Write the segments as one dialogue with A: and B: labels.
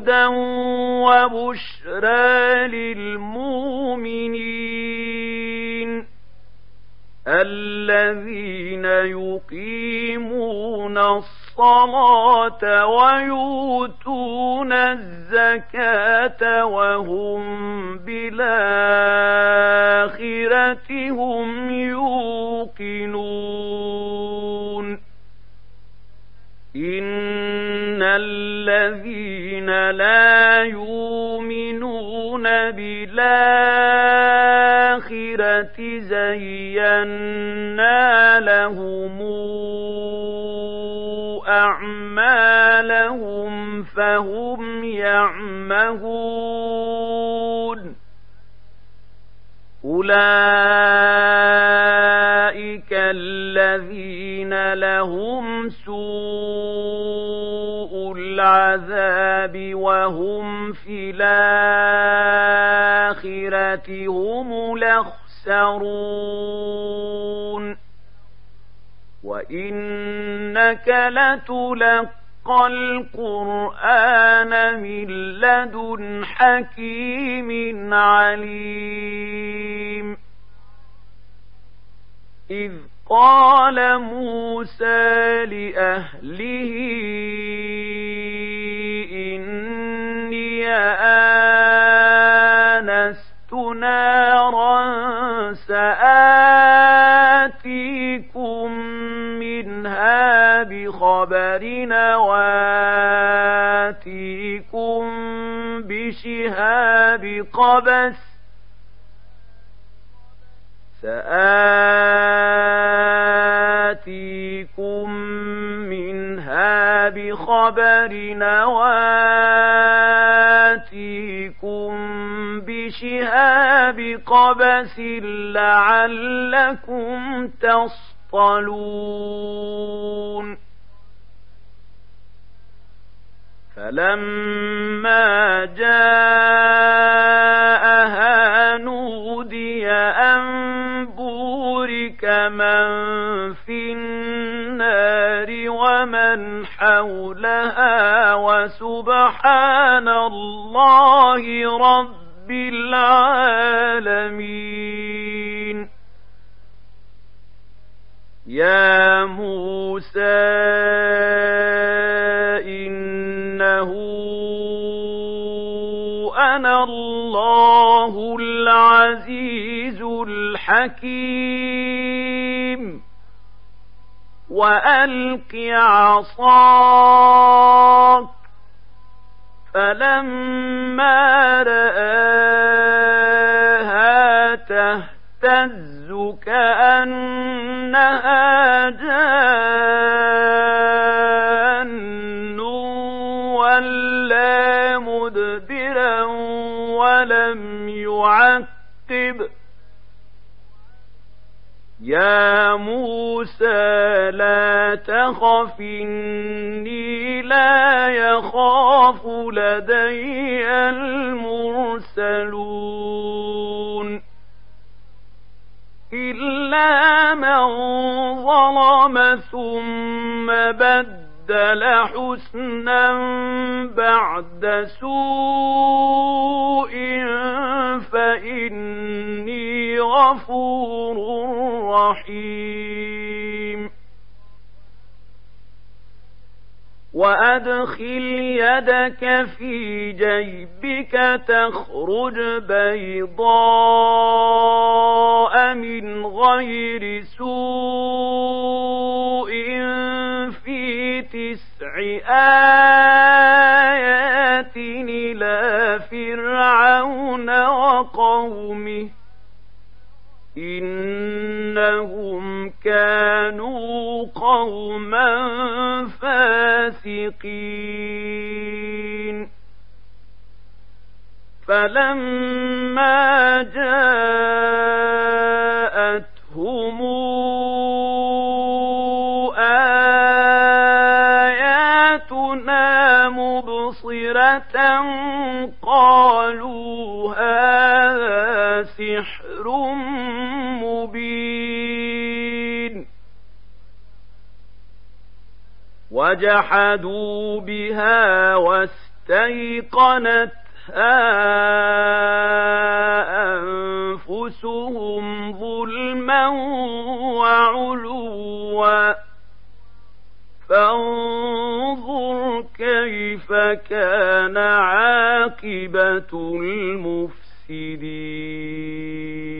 A: هدى وبشرى للمؤمنين الذين يقيمون الصلاة ويؤتون الزكاة وهم بالآخرة هم يوقنون إن الذين لا يؤمنون بالآخرة زينا لهم أعمالهم فهم يعمهون أولئك الذين لهم العذاب وهم في الآخرة هم الأخسرون وإنك لتلقى القرآن من لدن حكيم عليم إذ قال موسى لأهله آنست نارا سآتيكم منها بخبر وآتيكم بشهاب قبس سآتيكم منها بخبر نواه آتيكم بشهاب قبس لعلكم تصطلون فلما جاءها نودي أن بورك من في النار ومن حولها وسبحان الله رب العالمين يا موسى إنه أنا الله العزيز الحكيم والق عصاك فلما راها تهتز كانها جان ولا مدبرا ولم يعقب يا موسى لا تخف إني لا يخاف لدي المرسلون إلا من ظلم ثم بدل تبدل حسنا بَعْدَ سُوءٍ فَإِنِّي غَفُورٌ رَّحِيمٌ وأدخل يدك في جيبك تخرج بيضاء من غير سوء في تسع آيات إلى فرعون وقومه إنهم كانوا قوما فاسقين فلما جاءتهم آياتنا مبصرة قالوا وجحدوا بها واستيقنتها أنفسهم ظلما وعلوا فانظر كيف كان عاقبة المفسدين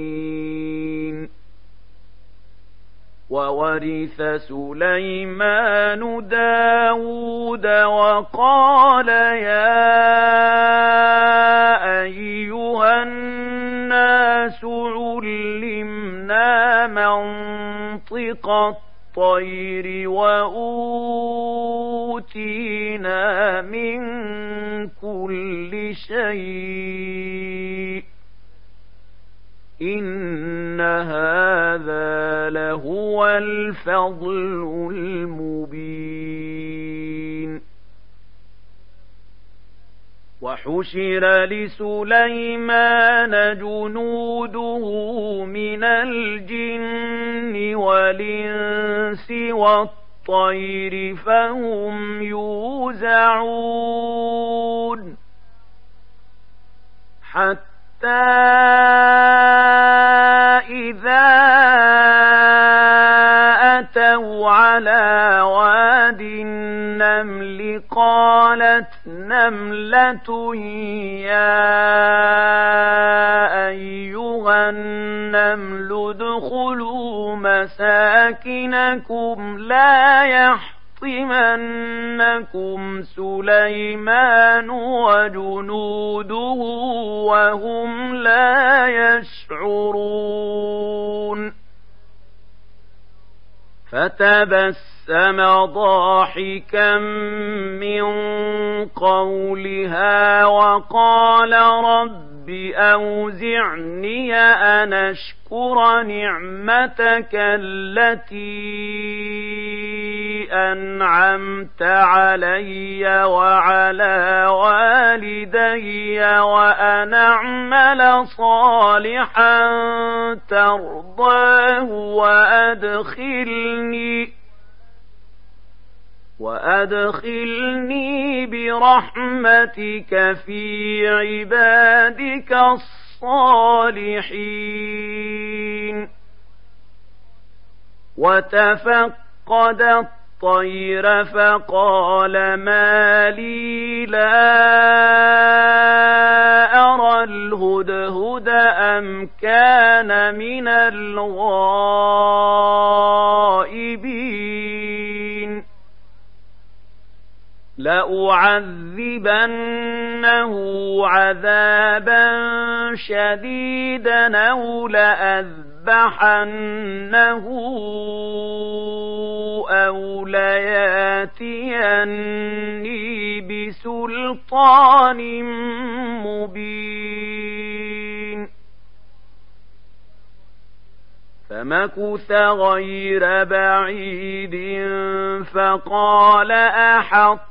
A: وورث سليمان داود وقال يا أيها الناس علمنا منطق الطير وأوتينا من كل شيء إن هذا لهو الفضل المبين وحشر لسليمان جنوده من الجن والإنس والطير فهم يوزعون حتى إذا أتوا على واد النمل قالت نملة يا أيها النمل ادخلوا مساكنكم لا يحفظ ليحطمنكم سليمان وجنوده وهم لا يشعرون فتبسم ضاحكا من قولها وقال رب رب أوزعني أن أشكر نعمتك التي أنعمت علي وعلى والدي وأن أعمل صالحا ترضاه وأدخلني وأدخلني برحمتك في عبادك الصالحين وتفقد الطير فقال ما لي لا أرى الهدهد أم كان من الغار لأعذبنه عذابا شديدا أو لأذبحنه أو لياتيني بسلطان مبين فمكث غير بعيد فقال أحط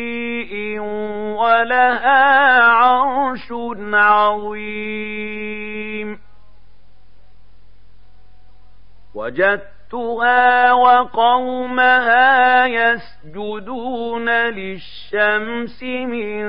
A: ولها عرش عظيم وجدتها وقومها يسجدون للشمس من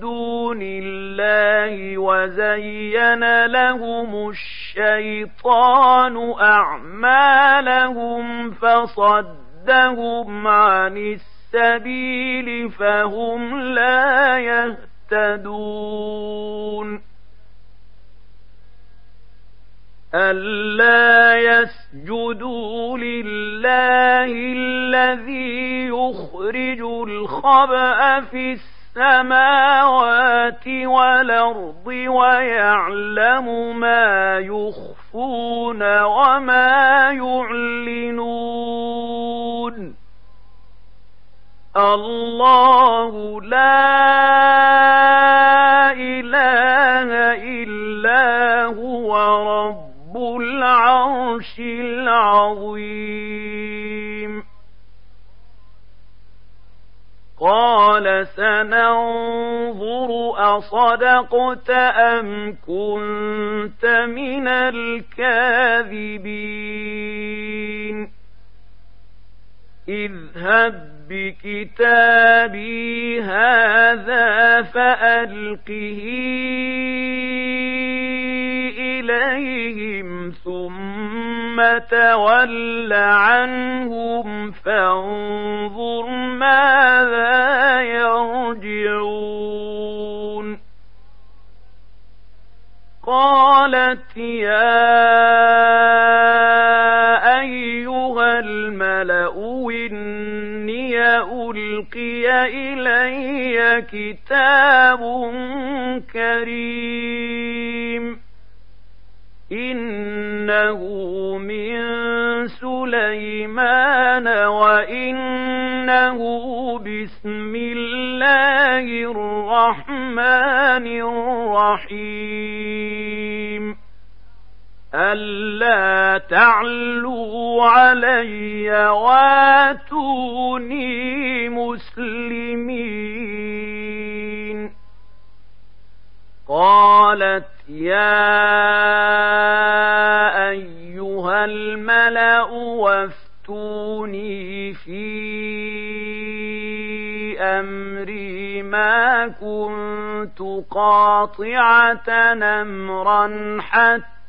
A: دون الله وزين لهم الشيطان أعمالهم فصدهم عن السبيل السبيل فهم لا يهتدون ألا يسجدوا لله الذي يخرج الخبأ في السماوات والأرض ويعلم ما يخفون وما يعلنون الله لا إله إلا هو رب العرش العظيم قال سننظر أصدقت أم كنت من الكاذبين اذهب بكتابي هذا فألقه إليهم ثم تول عنهم فانظر ماذا يرجعون قالت يا ألقي إلي كتاب كريم إنه من سليمان وإنه بسم الله الرحمن الرحيم ألا تعلوا علي واتوني مسلمين قالت يا أيها الملأ وافتوني في أمري ما كنت قاطعة نمرا حتى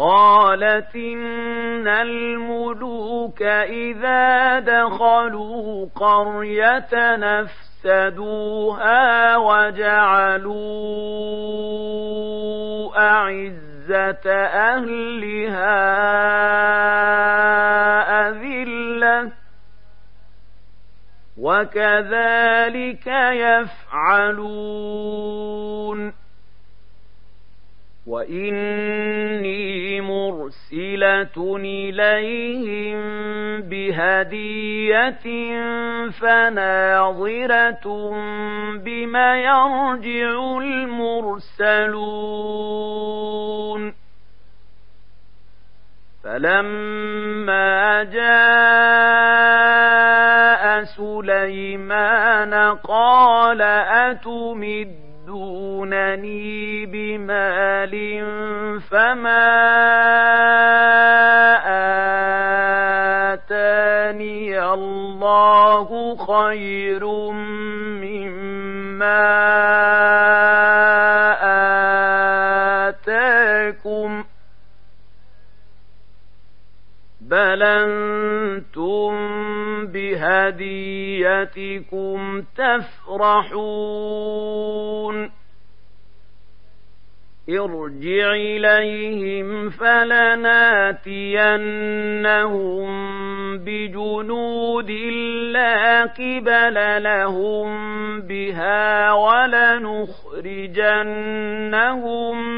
A: قالت إن الملوك إذا دخلوا قرية نفسدوها وجعلوا أعزة أهلها أذلة وكذلك يفعلون واني مرسله اليهم بهديه فناظره بم يرجع المرسلون فلما جاء سليمان قال اتمد يؤتونني بمال فما آتاني الله خير مما آتاكم بل أنتم بهديتكم تفعلون يفرحون ارجع إليهم فلناتينهم بجنود لا قبل لهم بها ولنخرجنهم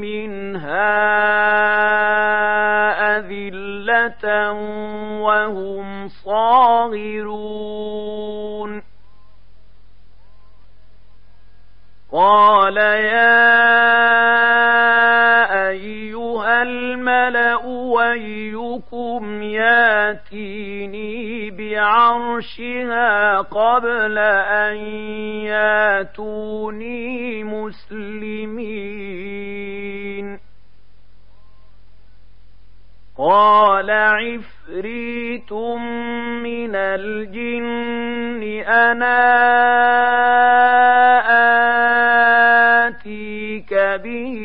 A: منها أذلة وهم صاغرون قال يا أيها الملأ ويكم ياتيني بعرشها قبل أن ياتوني مسلمين قال عفريت من الجن أنا آتيك به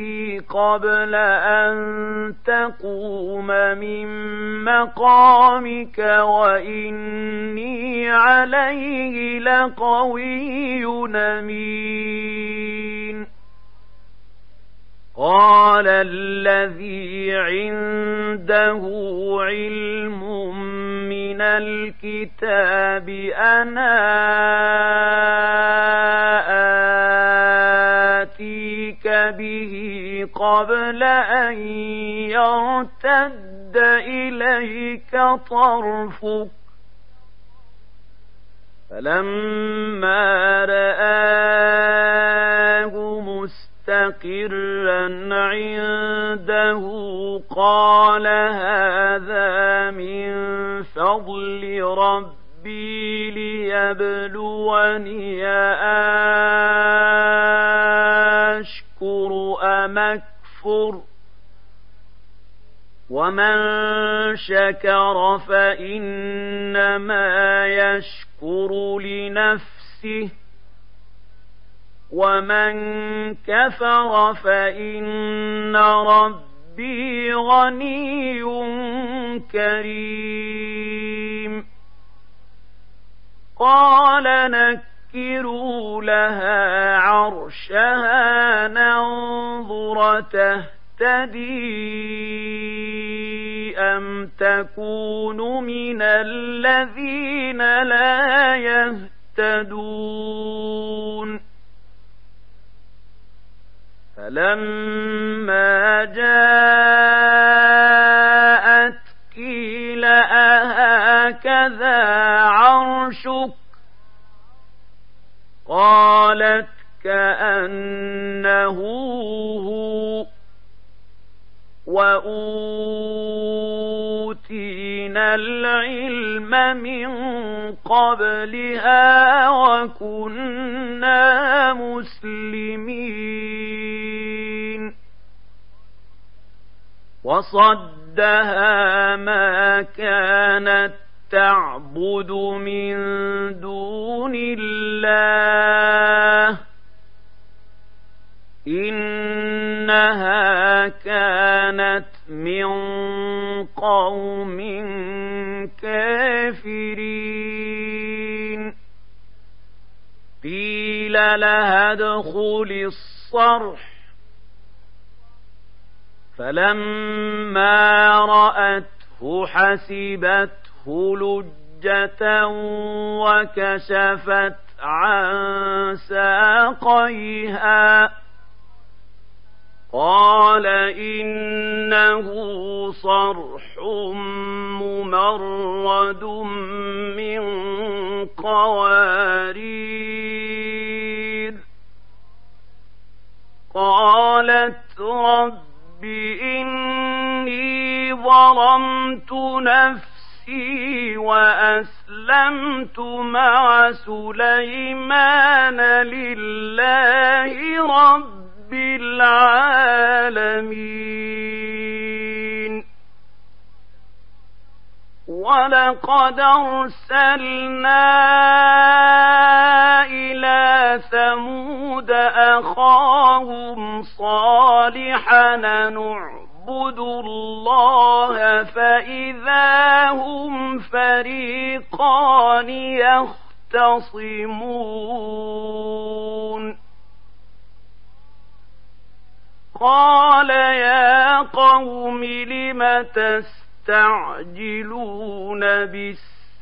A: قبل أن تقوم من مقامك وإني عليه لقوي نمين قال الذي عنده علم من الكتاب أنا آتيك به قبل أن يرتد إليك طرفك فلما رآه مستقرا عنده قال هذا من فضل ربي ليبلوني أشكر أم أكفر ومن شكر فإنما يشكر لنفسه ومن كفر فإن ربي غني كريم قال نكروا لها عرشها ننظر تهتدي أم تكون من الذين لا يهتدون فلما جاءت قيل أهكذا عرشك قالت كأنه هو وأوتينا العلم من قبلها وكنا مسلمين وصدها ما كانت تعبد من دون الله انها كانت من قوم كافرين قيل لها ادخل الصرح فلما رأته حسبته لجة وكشفت عن ساقيها قال إنه صرح ممرد من قوارير قالت رب رب إني ظلمت نفسي وأسلمت مع سليمان لله رب العالمين ولقد أرسلنا إلى ثمود أخاهم صالحا نعبد الله فإذا هم فريقان يختصمون قال يا قوم لم تسألون تستعجلون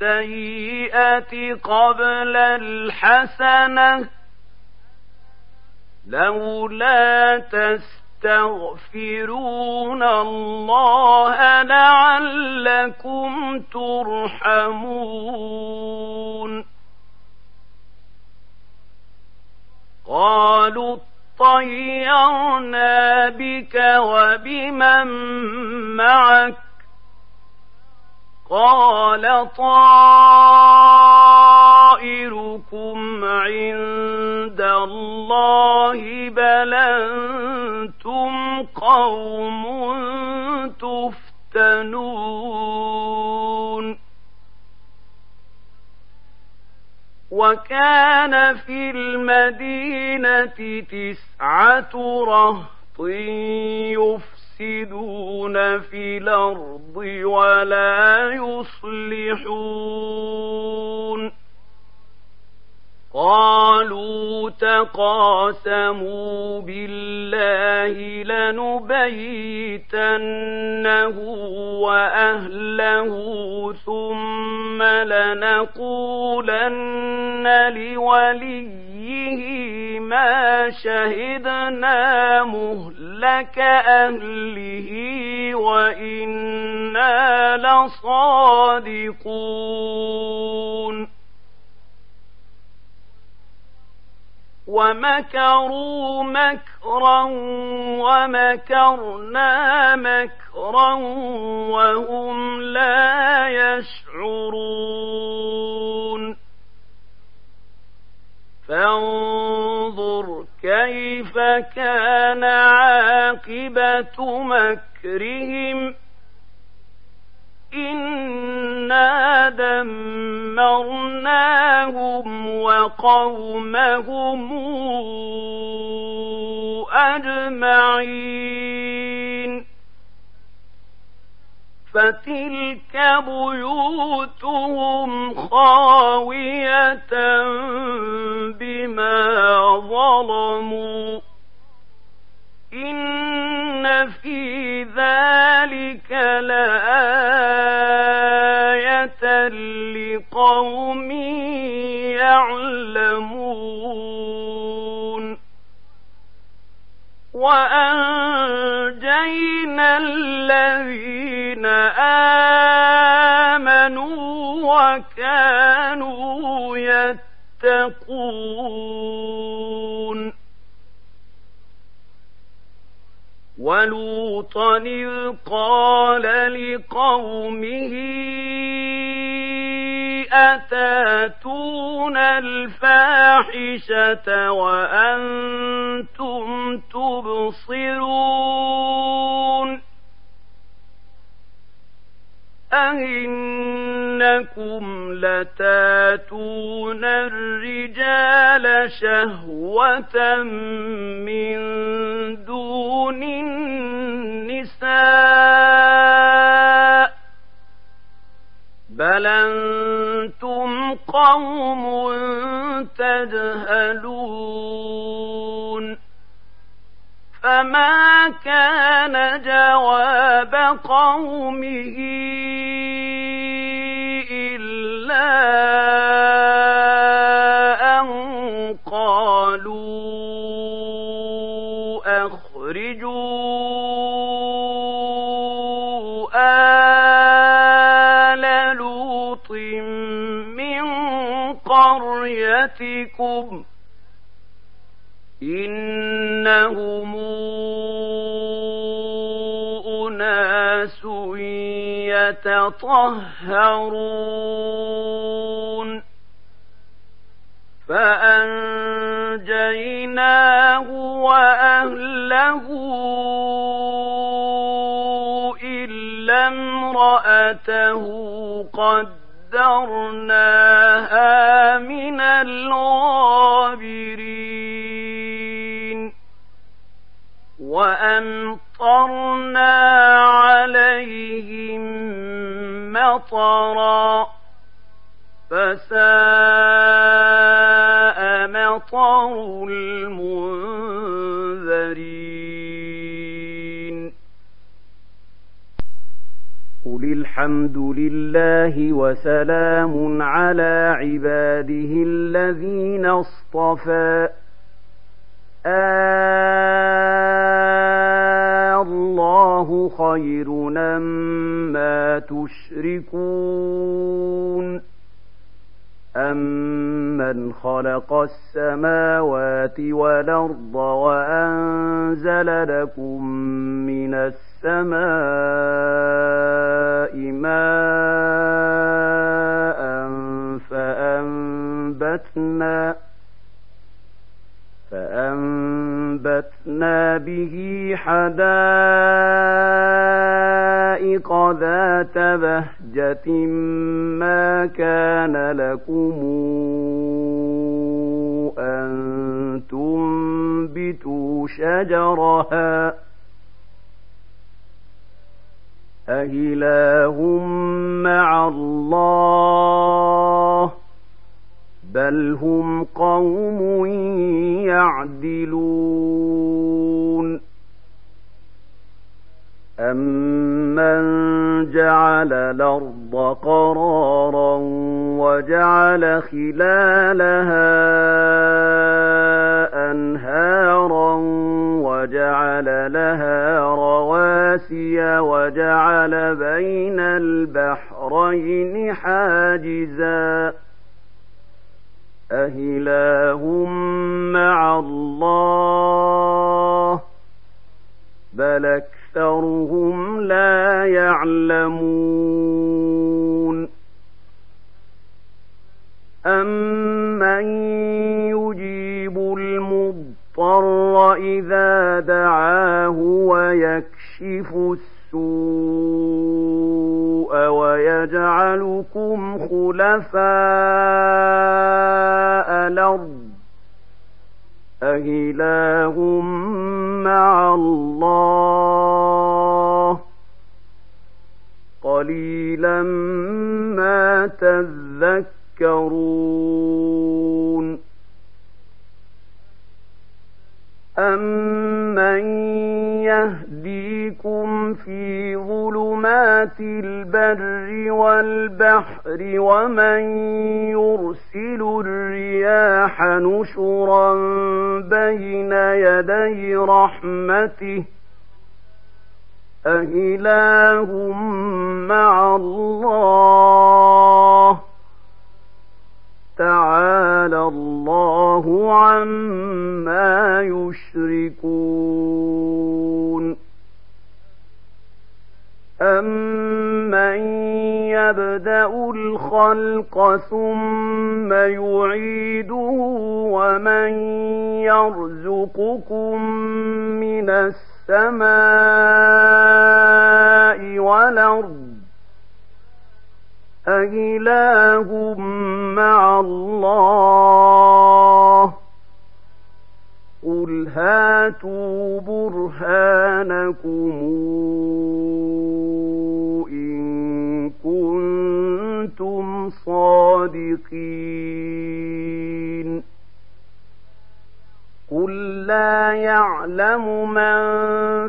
A: بالسيئة قبل الحسنة لولا تستغفرون الله لعلكم ترحمون قالوا طيرنا بك وبمن معك قال طائركم عند الله بل انتم قوم تفتنون وكان في المدينه تسعه رهط يفتنون يفسدون في الارض ولا يصلحون قالوا تقاسموا بالله لنبيتنه واهله ثم لنقولن لوليه ما شهدنا مهلا أهلك أهله وإنا لصادقون ومكروا مكرا ومكرنا مكرا وهم لا يشعرون فانظر كيف كان عاقبة مكرهم إنا دمرناهم وقومهم أجمعين فتلك بيوتهم خاوية بما ظلموا إن في فما كان جواب قومه إلا أن قالوا أخرجوا آل لوط من قريتكم إنهم أناس يتطهرون فأنجيناه وأهله إلا امرأته قدرناها من الغابرين وامطرنا عليهم مطرا فساء مطر المنذرين قل الحمد لله وسلام على عباده الذين اصطفى آه خير ما تشركون أمن خلق السماوات والأرض وأنزل لكم من السماء ماء فأنبتنا فأنبتنا فأنبتنا به حدائق ذات بهجة ما كان لكم أن تنبتوا شجرها أإله مع الله بل هم قوم يعدلون أمن جعل الأرض قرارا وجعل خلالها أنهارا وجعل لها رواسي وجعل بين البحرين حاجزاً أإله مع الله بل أكثرهم لا يعلمون أمن يجيب المضطر إذا دعاه ويكشف السوء ويجعلكم خلفاء الارض أإله مع الله قليلا ما تذكرون أمن بكم في ظلمات البر والبحر ومن يرسل الرياح نشرا بين يدي رحمته أإله مع الله تعالى الله عما يشركون أَمَّن يَبْدَأُ الْخَلْقَ ثُمَّ يُعِيدُهُ وَمَن يَرْزُقُكُم مِّنَ السَّمَاءِ وَالْأَرْضِ أَإِلَٰهٌ مَّعَ اللَّهِ قل هاتوا برهانكم إن كنتم صادقين قل لا يعلم من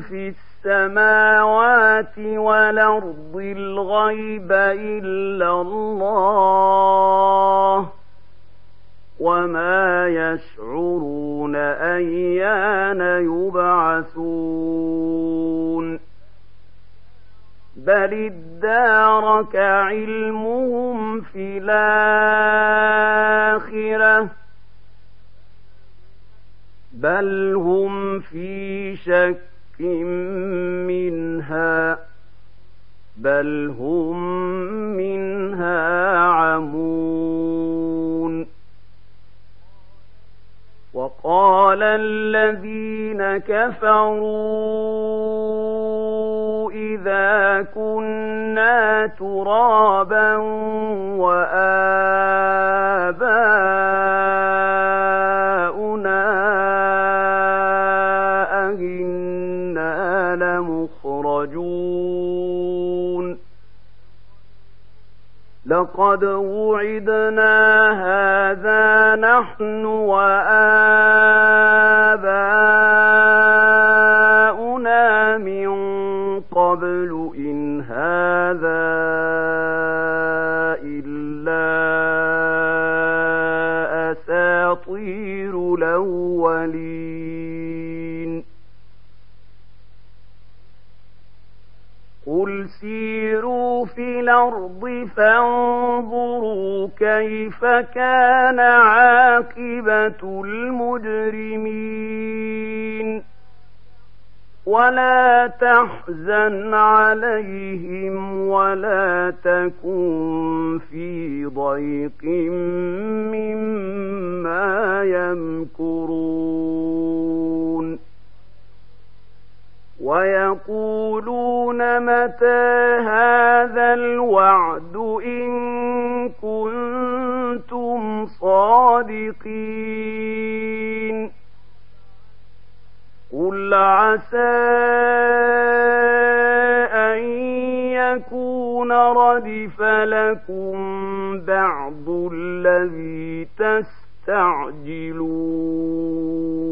A: في السماوات والأرض الغيب إلا الله وما يشعرون أيان يبعثون بل ادارك علمهم في الآخرة بل هم في شك منها بل هم منها عمون قال الذين كفروا اذا كنا ترابا واباؤنا اهنا لمخرجون لقد وعدنا هذا نحن وآباؤنا كيف كان عاقبة المجرمين ولا تحزن عليهم ولا تكن في ضيق مما يمكرون ويقولون متى هذا الوعد ان كنت كنتم صادقين قل عسى أن يكون ردف لكم بعض الذي تستعجلون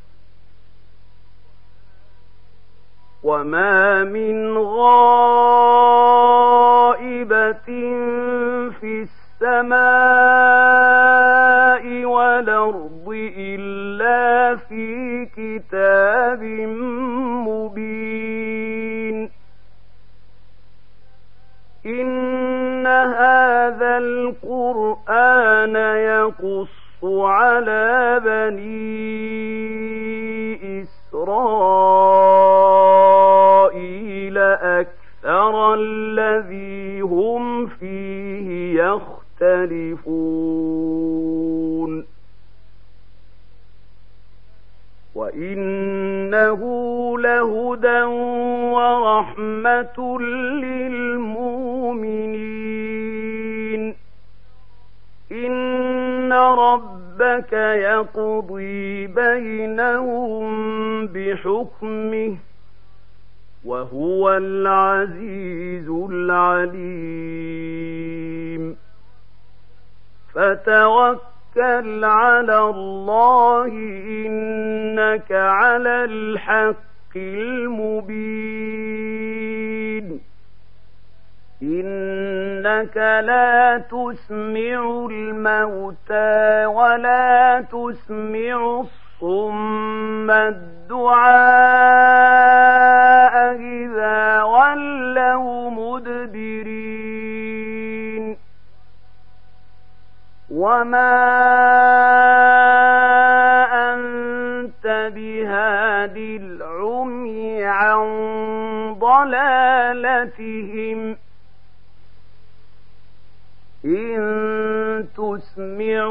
A: وما من غائبة في السماء والأرض إلا في كتاب مبين إن هذا القرآن يقص على بني إسرائيل يختلفون وإنه لهدى ورحمة للمؤمنين إن ربك يقضي بينهم بحكمه وهو العزيز العليم فتوكل على الله انك على الحق المبين انك لا تسمع الموتى ولا تسمع الصم الدعاء اذا ولوا مدبرين وما أنت بهاد العمي عن ضلالتهم إن تسمع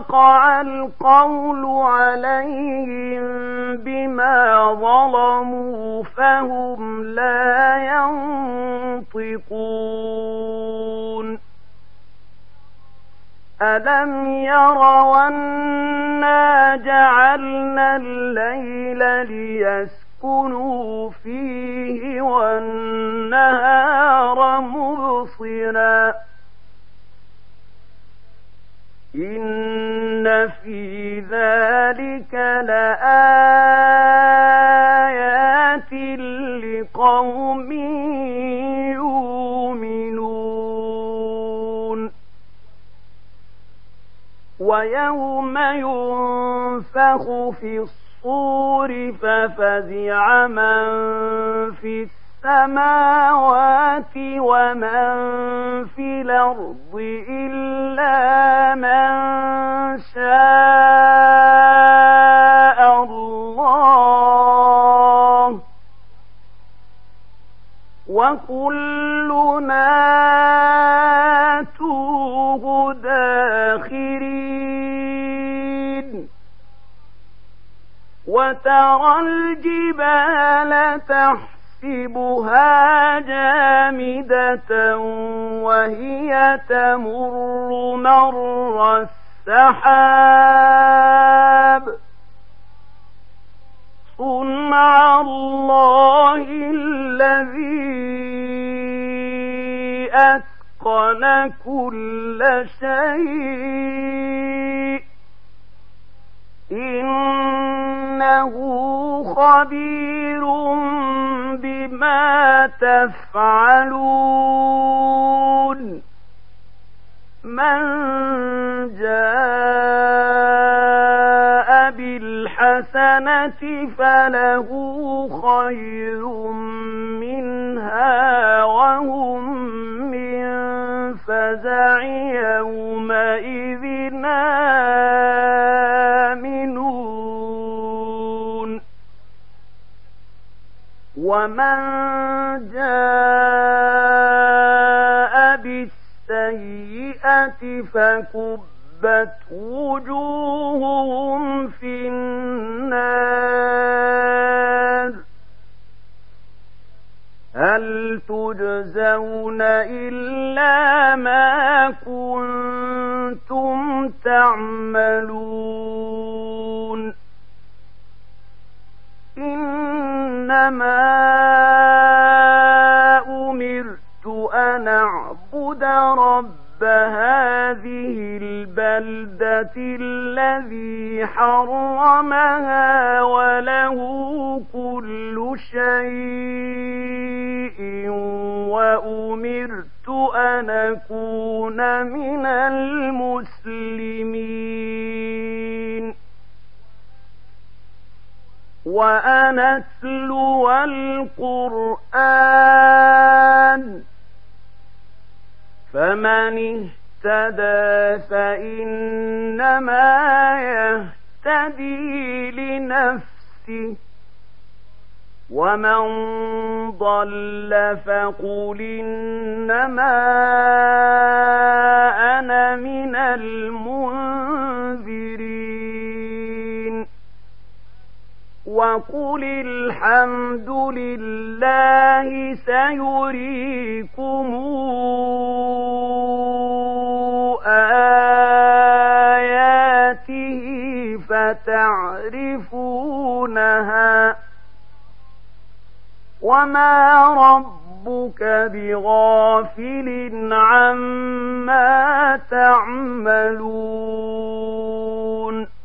A: وقع القول عليه ويوم ينفخ في الصور ففزع من في السماوات ومن في الأرض إلا من شاء الله وكل وترى الجبال تحسبها جامدة وهي تمر مر السحاب صنع الله الذي أتقن كل شيء إنه خبير بما تفعلون من جاء بالحسنة فله خير منها وهم من فزع ومن جاء بالسيئة فكبت وجوههم في النار هل تجزون إلا ما كنتم تعملون رب هذه البلدة الذي حرمها وله كل شيء وأمرت أن أكون من المسلمين وأنا اهتدى فإنما يهتدي لنفسه ومن ضل فقل إنما أنا من المنذرين وقل الحمد لله سيريكم تعرفونها وما ربك بغافل عما تعملون